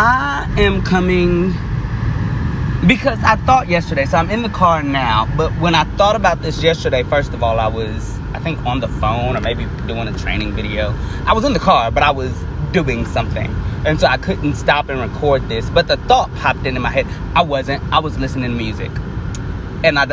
I am coming because I thought yesterday, so I'm in the car now, but when I thought about this yesterday, first of all, I was, I think, on the phone or maybe doing a training video. I was in the car, but I was doing something. And so I couldn't stop and record this. But the thought popped into my head. I wasn't. I was listening to music. And I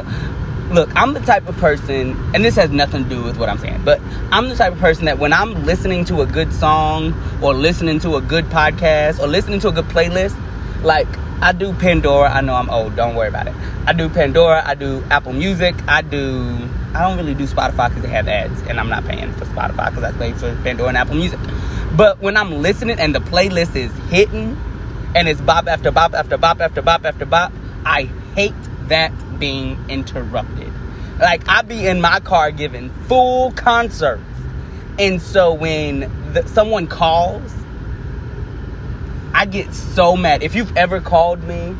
look, I'm the type of person, and this has nothing to do with what I'm saying, but I'm the type of person that when I'm listening to a good song or listening to a good podcast or listening to a good playlist, like I do Pandora. I know I'm old. Don't worry about it. I do Pandora. I do Apple Music. I do. I don't really do Spotify because they have ads, and I'm not paying for Spotify because I pay for Pandora and Apple Music. But when I'm listening and the playlist is hitting, and it's bop after bop after bop after bop after bop, I hate that being interrupted. Like I be in my car giving full concerts, and so when the, someone calls, I get so mad. If you've ever called me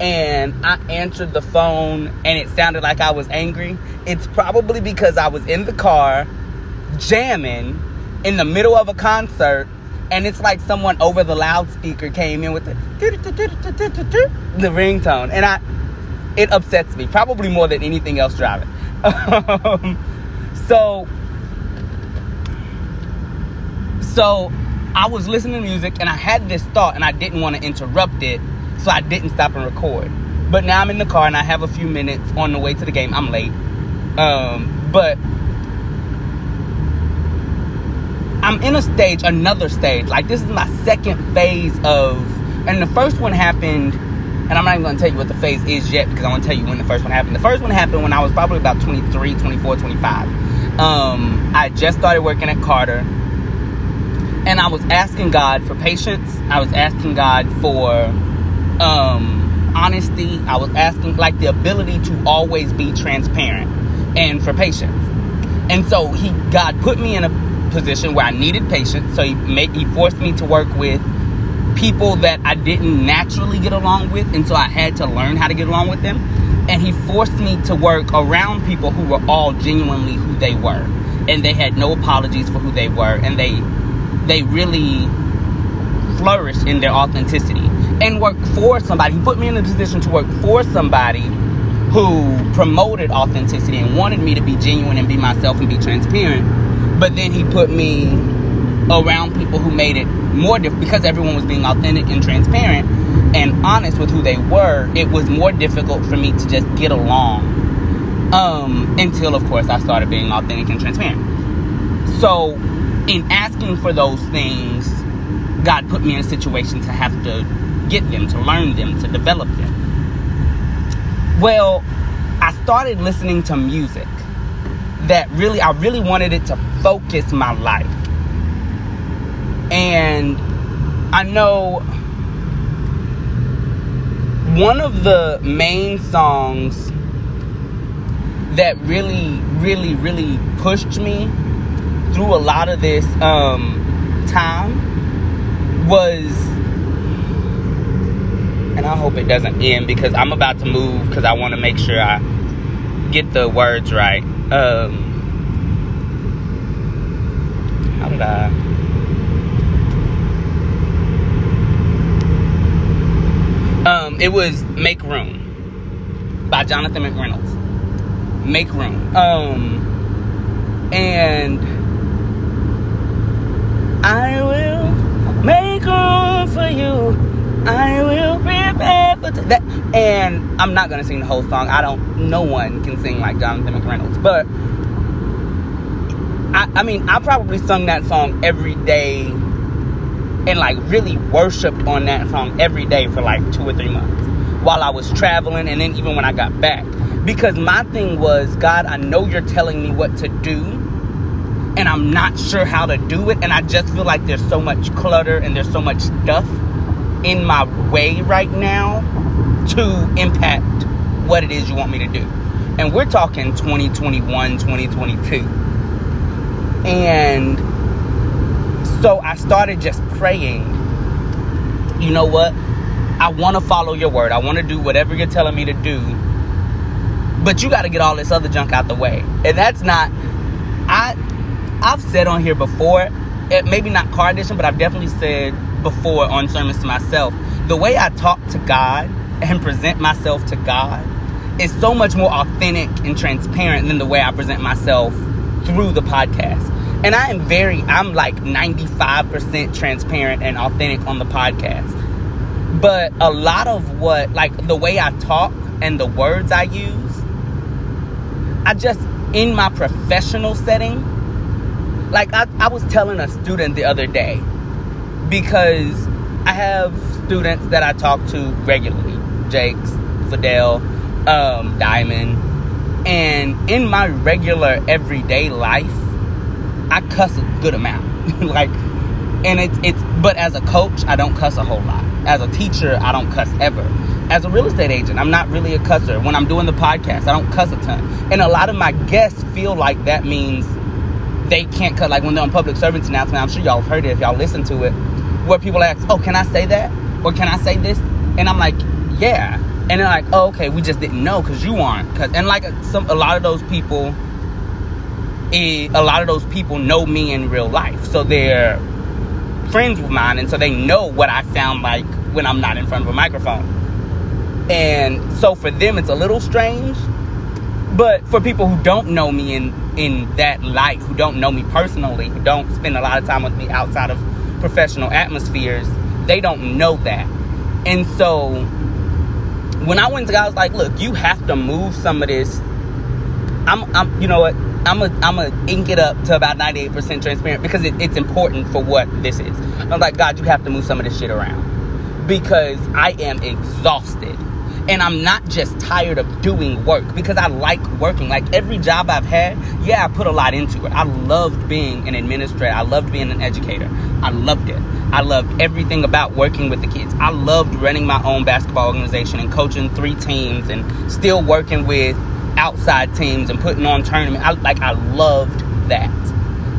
and I answered the phone and it sounded like I was angry, it's probably because I was in the car jamming in the middle of a concert and it's like someone over the loudspeaker came in with the the ringtone and I it upsets me probably more than anything else driving um, so so I was listening to music and I had this thought and I didn't want to interrupt it so I didn't stop and record but now I'm in the car and I have a few minutes on the way to the game I'm late um, but I'm in a stage, another stage. Like this is my second phase of, and the first one happened, and I'm not even gonna tell you what the phase is yet because I want to tell you when the first one happened. The first one happened when I was probably about 23, 24, 25. Um, I just started working at Carter, and I was asking God for patience. I was asking God for um, honesty. I was asking like the ability to always be transparent and for patience. And so he, God put me in a position where I needed patience. So he made he forced me to work with people that I didn't naturally get along with, and so I had to learn how to get along with them. And he forced me to work around people who were all genuinely who they were, and they had no apologies for who they were, and they they really flourished in their authenticity and work for somebody. He put me in a position to work for somebody who promoted authenticity and wanted me to be genuine and be myself and be transparent but then he put me around people who made it more difficult because everyone was being authentic and transparent and honest with who they were. It was more difficult for me to just get along um, until, of course, I started being authentic and transparent. So, in asking for those things, God put me in a situation to have to get them, to learn them, to develop them. Well, I started listening to music that really, I really wanted it to focus my life. And I know one of the main songs that really, really, really pushed me through a lot of this um, time was, and I hope it doesn't end because I'm about to move because I want to make sure I get the words right. Um, how did I? Um, it was Make Room by Jonathan McReynolds. Make Room. Um, and I will make room for you. I will prepare for t- that. And I'm not gonna sing the whole song. I don't. No one can sing like Jonathan McReynolds, but I, I mean, I probably sung that song every day and like really worshiped on that song every day for like two or three months while I was traveling and then even when I got back. Because my thing was, God, I know you're telling me what to do and I'm not sure how to do it. And I just feel like there's so much clutter and there's so much stuff in my way right now to impact what it is you want me to do. And we're talking 2021, 2022. And so I started just praying, you know what? I want to follow your word. I want to do whatever you're telling me to do. But you got to get all this other junk out the way. And that's not I I've said on here before, it, maybe not car edition, but I've definitely said before on sermons to myself, the way I talk to God and present myself to God is so much more authentic and transparent than the way I present myself through the podcast. And I am very, I'm like 95% transparent and authentic on the podcast. But a lot of what, like the way I talk and the words I use, I just, in my professional setting, like I, I was telling a student the other day, because I have students that I talk to regularly Jakes, Fidel, um, Diamond. And in my regular everyday life, I cuss a good amount. like, and it's, it's, but as a coach, I don't cuss a whole lot. As a teacher, I don't cuss ever. As a real estate agent, I'm not really a cusser. When I'm doing the podcast, I don't cuss a ton. And a lot of my guests feel like that means they can't cut. Like when they're on public servants announcement, I'm sure y'all have heard it if y'all listen to it, where people ask, "Oh, can I say that?" or "Can I say this?" And I'm like, "Yeah." And they're like, "Oh, okay, we just didn't know because you aren't." Cause and like uh, some a lot of those people, a lot of those people know me in real life, so they're friends with mine, and so they know what I sound like when I'm not in front of a microphone. And so for them, it's a little strange. But for people who don't know me in in that light, who don't know me personally, who don't spend a lot of time with me outside of professional atmospheres, they don't know that. And so when I went to God, I was like, look, you have to move some of this. I'm, I'm you know what? I'm a, I'm a ink it up to about 98% transparent because it, it's important for what this is. I'm like, God, you have to move some of this shit around because I am exhausted. And I'm not just tired of doing work because I like working. Like every job I've had, yeah, I put a lot into it. I loved being an administrator. I loved being an educator. I loved it. I loved everything about working with the kids. I loved running my own basketball organization and coaching three teams and still working with outside teams and putting on tournament. I like I loved that.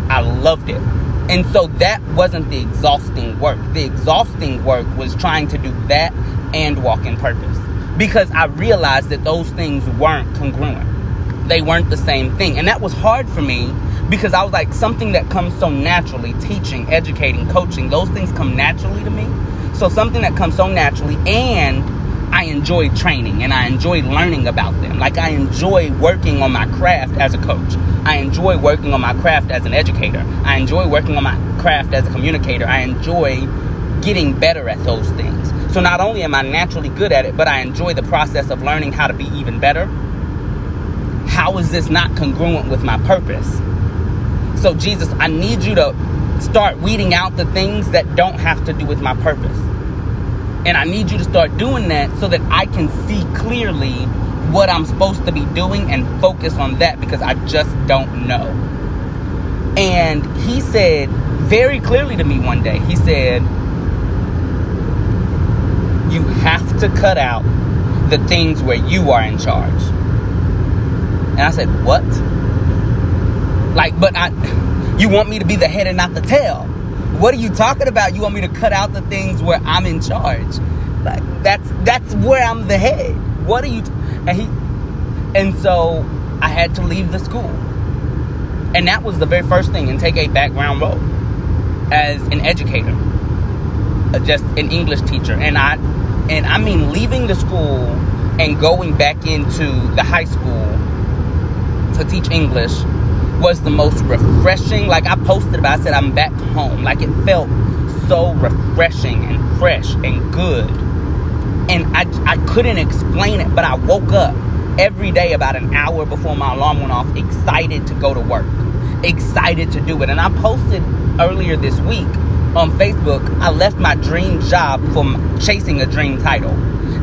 I loved it. And so that wasn't the exhausting work. The exhausting work was trying to do that and walk in purpose. Because I realized that those things weren't congruent. They weren't the same thing. And that was hard for me because I was like, something that comes so naturally teaching, educating, coaching, those things come naturally to me. So something that comes so naturally, and I enjoy training and I enjoy learning about them. Like, I enjoy working on my craft as a coach. I enjoy working on my craft as an educator. I enjoy working on my craft as a communicator. I enjoy getting better at those things. So not only am I naturally good at it, but I enjoy the process of learning how to be even better. How is this not congruent with my purpose? So, Jesus, I need you to start weeding out the things that don't have to do with my purpose. And I need you to start doing that so that I can see clearly what I'm supposed to be doing and focus on that because I just don't know. And he said very clearly to me one day, he said, You have to cut out the things where you are in charge. And I said, What? Like, but I, you want me to be the head and not the tail. What are you talking about? You want me to cut out the things where I'm in charge? Like that's that's where I'm the head. What are you? T-? And he, and so I had to leave the school, and that was the very first thing, and take a background role as an educator, uh, just an English teacher, and I, and I mean leaving the school and going back into the high school to teach English was the most refreshing. Like I posted about, I said I'm back home. Like it felt so refreshing and fresh and good. And I, I couldn't explain it, but I woke up every day about an hour before my alarm went off, excited to go to work, excited to do it. And I posted earlier this week on Facebook, I left my dream job from chasing a dream title.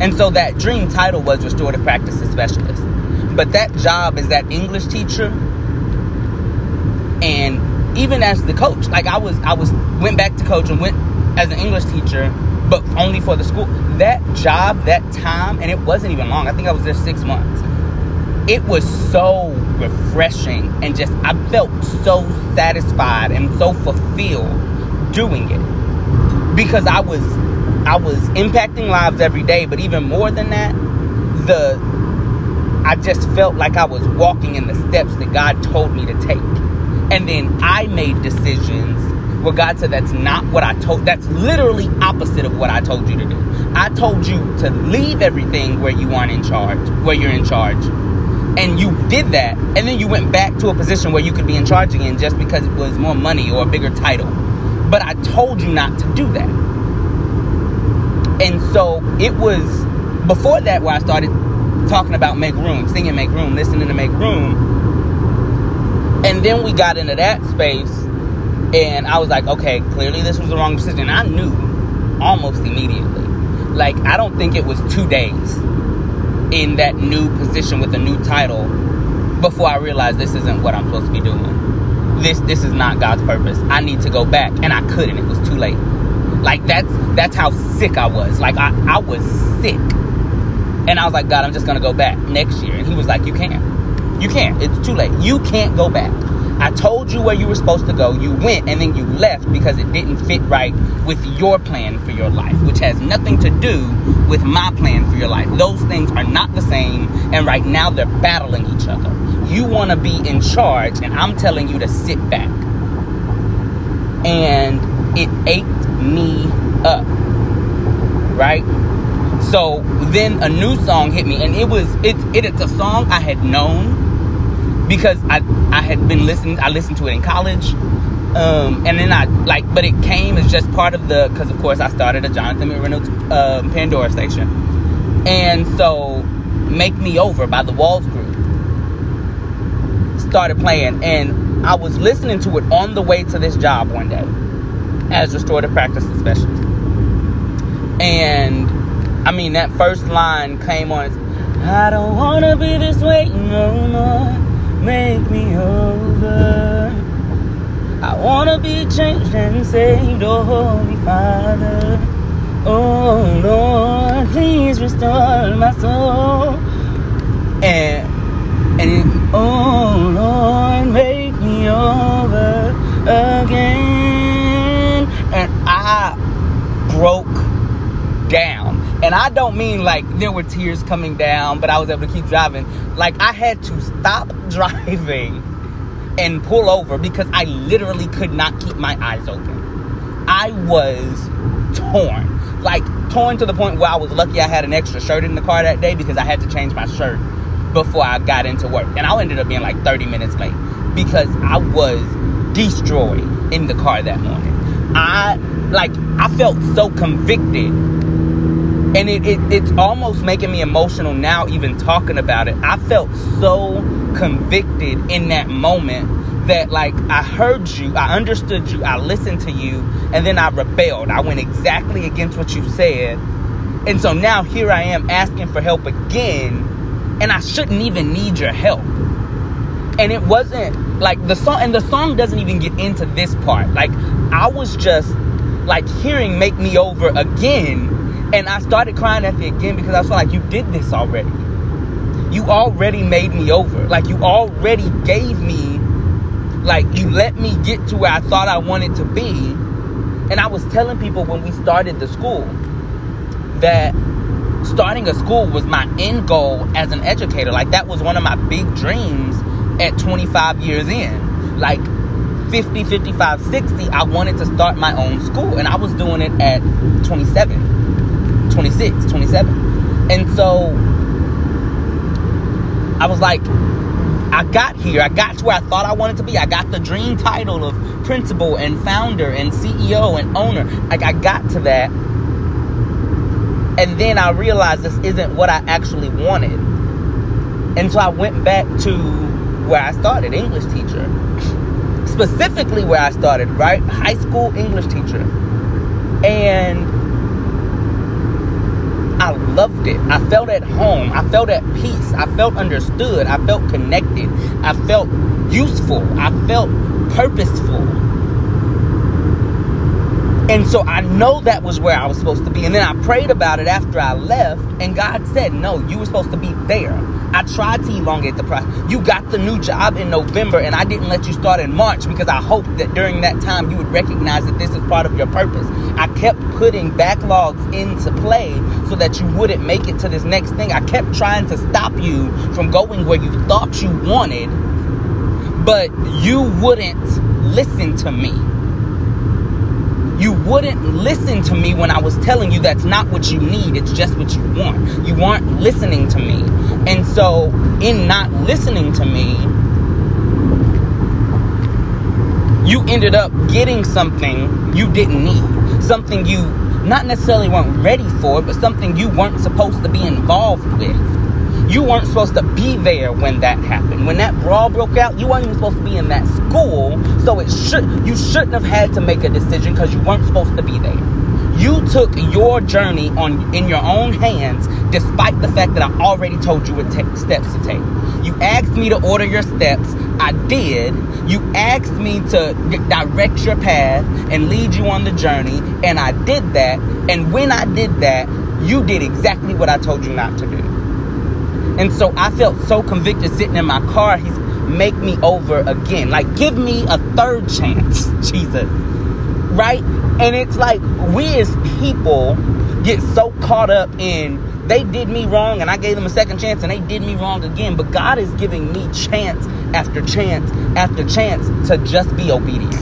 And so that dream title was restorative practices specialist. But that job is that English teacher and even as the coach like i was i was went back to coach and went as an english teacher but only for the school. That job that time and it wasn't even long. I think i was there six months. It was so refreshing and just i felt so satisfied and so fulfilled doing it. Because i was i was impacting lives every day but even more than that the i just felt like i was walking in the steps that god told me to take and then I made decisions where God said that's not what I told that's literally opposite of what I told you to do. I told you to leave everything where you aren't in charge, where you're in charge. And you did that, and then you went back to a position where you could be in charge again just because it was more money or a bigger title. But I told you not to do that. And so it was before that where I started talking about make room, singing make room, listening to make room. And then we got into that space, and I was like, okay, clearly this was the wrong decision. I knew almost immediately. Like, I don't think it was two days in that new position with a new title before I realized this isn't what I'm supposed to be doing. This this is not God's purpose. I need to go back, and I couldn't. It was too late. Like that's that's how sick I was. Like I, I was sick. And I was like, God, I'm just gonna go back next year. And he was like, You can't. You can't. It's too late. You can't go back. I told you where you were supposed to go. You went and then you left because it didn't fit right with your plan for your life, which has nothing to do with my plan for your life. Those things are not the same, and right now they're battling each other. You want to be in charge, and I'm telling you to sit back. And it ate me up. Right? So then a new song hit me, and it was it, it it's a song I had known because I I had been listening. I listened to it in college, um, and then I like, but it came as just part of the because of course I started a Jonathan McReynolds uh, Pandora station, and so "Make Me Over" by the Walls Group started playing, and I was listening to it on the way to this job one day as restorative practice specialist, and I mean that first line came on. I don't wanna be this way no more make me over. I wanna be changed and saved, oh Holy Father. Oh Lord, please restore my soul. And and oh Lord, make me over again. And I broke down. And I don't mean like there were tears coming down, but I was able to keep driving. Like I had to stop driving and pull over because I literally could not keep my eyes open. I was torn. Like torn to the point where I was lucky I had an extra shirt in the car that day because I had to change my shirt before I got into work. And I ended up being like 30 minutes late because I was destroyed in the car that morning. I like I felt so convicted and it, it, it's almost making me emotional now even talking about it. I felt so convicted in that moment that like i heard you i understood you i listened to you and then i rebelled. I went exactly against what you said. And so now here i am asking for help again and i shouldn't even need your help. And it wasn't like the song and the song doesn't even get into this part. Like i was just like hearing make me over again and I started crying at the again because I felt like you did this already. You already made me over. Like you already gave me, like you let me get to where I thought I wanted to be. And I was telling people when we started the school that starting a school was my end goal as an educator. Like that was one of my big dreams at 25 years in. Like 50, 55, 60, I wanted to start my own school. And I was doing it at 27. 26, 27. And so I was like, I got here. I got to where I thought I wanted to be. I got the dream title of principal and founder and CEO and owner. Like I got to that. And then I realized this isn't what I actually wanted. And so I went back to where I started, English teacher. Specifically where I started, right? High school English teacher. And I loved it. I felt at home. I felt at peace. I felt understood. I felt connected. I felt useful. I felt purposeful. And so I know that was where I was supposed to be. And then I prayed about it after I left, and God said, No, you were supposed to be there. I tried to elongate the process. You got the new job in November, and I didn't let you start in March because I hoped that during that time you would recognize that this is part of your purpose. I kept putting backlogs into play so that you wouldn't make it to this next thing. I kept trying to stop you from going where you thought you wanted, but you wouldn't listen to me. You wouldn't listen to me when I was telling you that's not what you need, it's just what you want. You weren't listening to me. And so, in not listening to me, you ended up getting something you didn't need. Something you not necessarily weren't ready for, but something you weren't supposed to be involved with. You weren't supposed to be there when that happened. When that brawl broke out, you weren't even supposed to be in that school. So it should you shouldn't have had to make a decision because you weren't supposed to be there. You took your journey on in your own hands, despite the fact that I already told you what te- steps to take. You asked me to order your steps. I did. You asked me to direct your path and lead you on the journey, and I did that. And when I did that, you did exactly what I told you not to do. And so I felt so convicted sitting in my car. He's make me over again. Like, give me a third chance, Jesus. Right? And it's like we as people get so caught up in they did me wrong and I gave them a second chance and they did me wrong again. But God is giving me chance after chance after chance to just be obedient.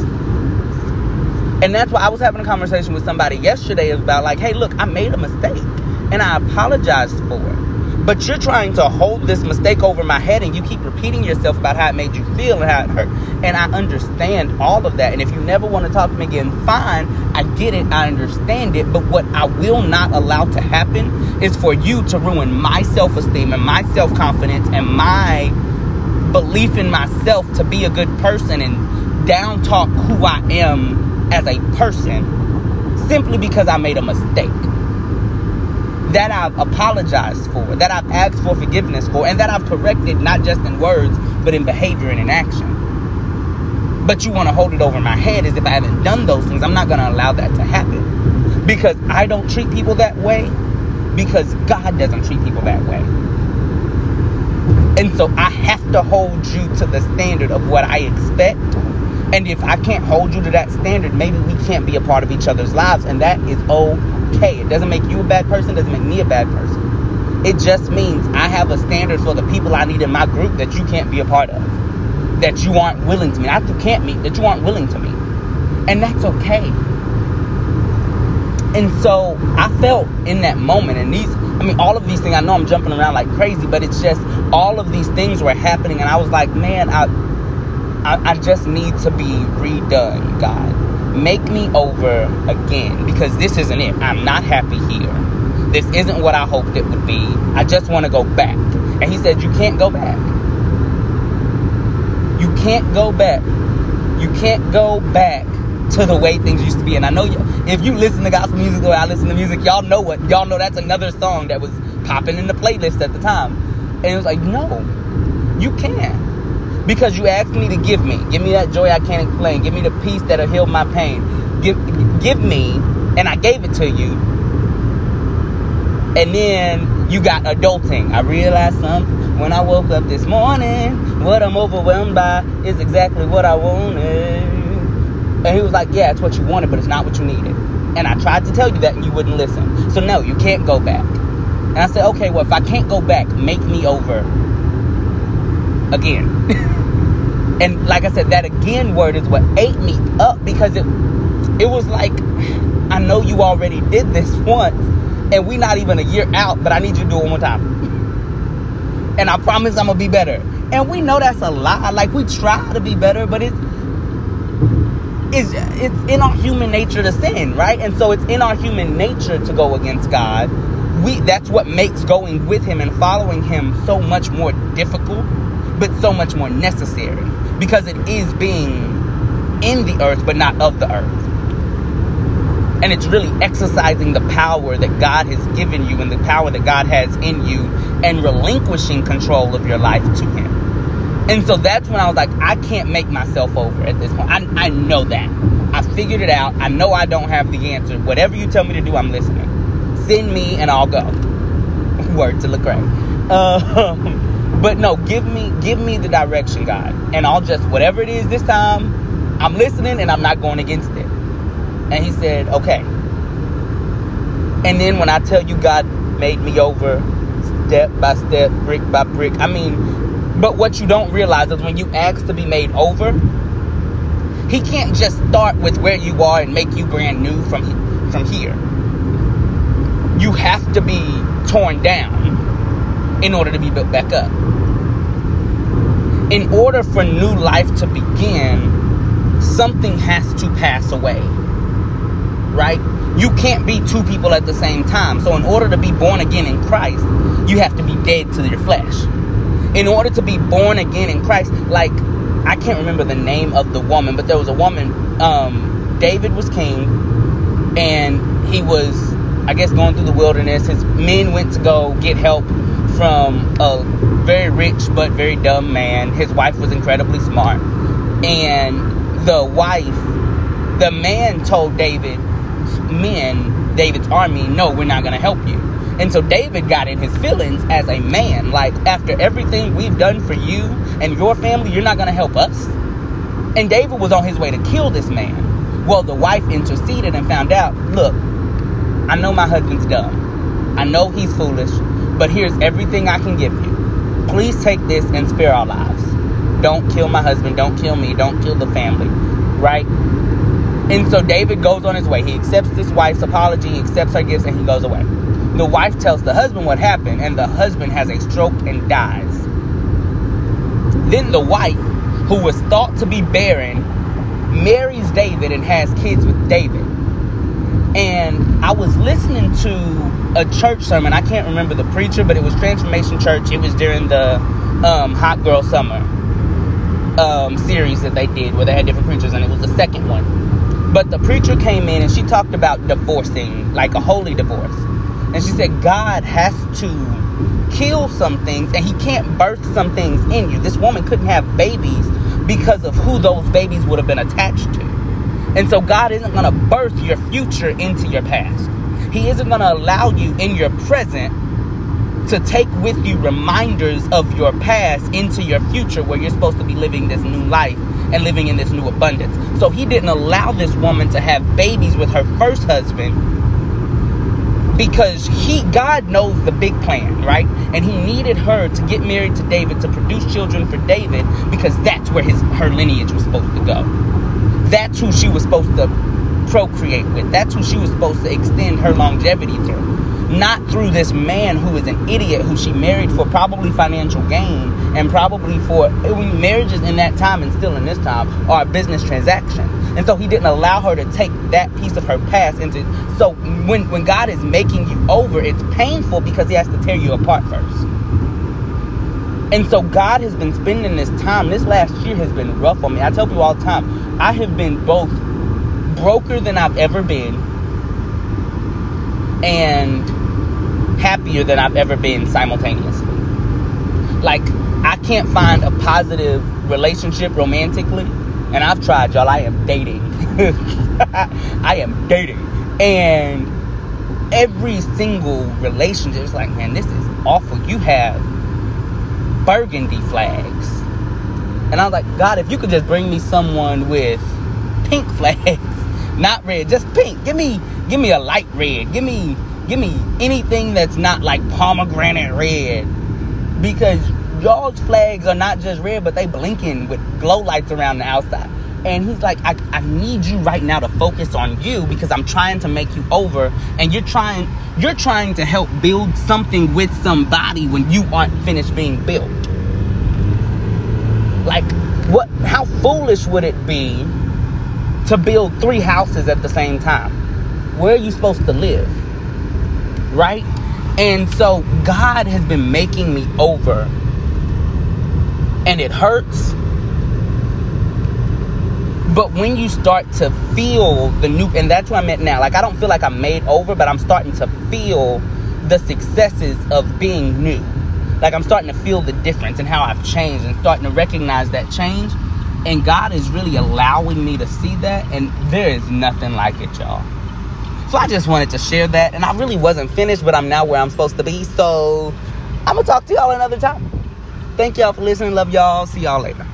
And that's why I was having a conversation with somebody yesterday about like, hey, look, I made a mistake and I apologized for it. But you're trying to hold this mistake over my head and you keep repeating yourself about how it made you feel and how it hurt. And I understand all of that. And if you never want to talk to me again, fine. I get it. I understand it. But what I will not allow to happen is for you to ruin my self esteem and my self confidence and my belief in myself to be a good person and down talk who I am as a person simply because I made a mistake that I've apologized for, that I've asked for forgiveness for, and that I've corrected not just in words, but in behavior and in action. But you want to hold it over my head as if I haven't done those things. I'm not going to allow that to happen. Because I don't treat people that way, because God doesn't treat people that way. And so I have to hold you to the standard of what I expect. And if I can't hold you to that standard, maybe we can't be a part of each other's lives. And that is okay. It doesn't make you a bad person, doesn't make me a bad person. It just means I have a standard for the people I need in my group that you can't be a part of. That you aren't willing to meet. Not you can't meet, that you aren't willing to meet. And that's okay. And so I felt in that moment, and these, I mean, all of these things, I know I'm jumping around like crazy, but it's just all of these things were happening, and I was like, man, I, I, I just need to be redone, God make me over again because this isn't it. I'm not happy here. This isn't what I hoped it would be. I just want to go back. And he said, You can't go back. You can't go back. You can't go back to the way things used to be. And I know you, if you listen to gospel music the way I listen to music, y'all know what. Y'all know that's another song that was popping in the playlist at the time. And it was like, No, you can't because you asked me to give me. Give me that joy I can't explain. Give me the peace that'll heal my pain. Give, give me, and I gave it to you. And then you got adulting. I realized something when I woke up this morning. What I'm overwhelmed by is exactly what I wanted. And he was like, Yeah, it's what you wanted, but it's not what you needed. And I tried to tell you that and you wouldn't listen. So, no, you can't go back. And I said, Okay, well, if I can't go back, make me over again. And like I said, that again word is what ate me up because it it was like I know you already did this once and we not even a year out, but I need you to do it one time. And I promise I'm gonna be better. And we know that's a lie. Like we try to be better, but it's it's it's in our human nature to sin, right? And so it's in our human nature to go against God. We that's what makes going with him and following him so much more difficult, but so much more necessary because it is being in the earth but not of the earth. And it's really exercising the power that God has given you and the power that God has in you and relinquishing control of your life to Him. And so that's when I was like, I can't make myself over at this point. I, I know that. I figured it out. I know I don't have the answer. Whatever you tell me to do, I'm listening. Send me and I'll go. Word to Lecrae. Uh, But no, give me give me the direction, God. And I'll just whatever it is this time, I'm listening and I'm not going against it. And he said, Okay. And then when I tell you God made me over step by step, brick by brick, I mean, but what you don't realize is when you ask to be made over, He can't just start with where you are and make you brand new from from here. You have to be torn down in order to be built back up. In order for new life to begin, something has to pass away. Right? You can't be two people at the same time. So, in order to be born again in Christ, you have to be dead to your flesh. In order to be born again in Christ, like I can't remember the name of the woman, but there was a woman. Um, David was king, and he was, I guess, going through the wilderness. His men went to go get help from a very rich but very dumb man. His wife was incredibly smart, and the wife, the man told David, men, David's army, no, we're not going to help you. And so David got in his feelings as a man. Like, after everything we've done for you and your family, you're not going to help us? And David was on his way to kill this man. Well, the wife interceded and found out look, I know my husband's dumb. I know he's foolish, but here's everything I can give you. Please take this and spare our lives. Don't kill my husband. Don't kill me. Don't kill the family. Right? And so David goes on his way. He accepts his wife's apology, he accepts her gifts, and he goes away. The wife tells the husband what happened, and the husband has a stroke and dies. Then the wife, who was thought to be barren, marries David and has kids with David. And I was listening to a church sermon. I can't remember the preacher, but it was Transformation Church. It was during the um, Hot Girl Summer um, series that they did where they had different preachers, and it was the second one but the preacher came in and she talked about divorcing, like a holy divorce. And she said, God has to kill some things and he can't birth some things in you. This woman couldn't have babies because of who those babies would have been attached to. And so God isn't going to birth your future into your past. He isn't going to allow you in your present to take with you reminders of your past into your future where you're supposed to be living this new life and living in this new abundance. So he didn't allow this woman to have babies with her first husband because he God knows the big plan, right? And he needed her to get married to David to produce children for David because that's where his her lineage was supposed to go. That's who she was supposed to procreate with. That's who she was supposed to extend her longevity through not through this man who is an idiot who she married for probably financial gain and probably for marriages in that time and still in this time are a business transaction and so he didn't allow her to take that piece of her past into so when when god is making you over it's painful because he has to tear you apart first and so god has been spending this time this last year has been rough on me i tell people all the time i have been both broker than i've ever been and happier than I've ever been simultaneously. Like, I can't find a positive relationship romantically, and I've tried, y'all. I am dating. I am dating. And every single relationship is like, man, this is awful. You have burgundy flags. And I was like, God, if you could just bring me someone with pink flags, not red, just pink. Give me give me a light red. Give me Give me anything that's not like pomegranate red. Because y'all's flags are not just red, but they blinking with glow lights around the outside. And he's like, I, I need you right now to focus on you because I'm trying to make you over and you're trying you're trying to help build something with somebody when you aren't finished being built. Like what how foolish would it be to build three houses at the same time? Where are you supposed to live? right? And so God has been making me over. And it hurts. But when you start to feel the new, and that's what I'm at now. Like, I don't feel like I'm made over, but I'm starting to feel the successes of being new. Like, I'm starting to feel the difference and how I've changed and starting to recognize that change. And God is really allowing me to see that. And there is nothing like it, y'all. So I just wanted to share that. And I really wasn't finished, but I'm now where I'm supposed to be. So I'm going to talk to y'all another time. Thank y'all for listening. Love y'all. See y'all later.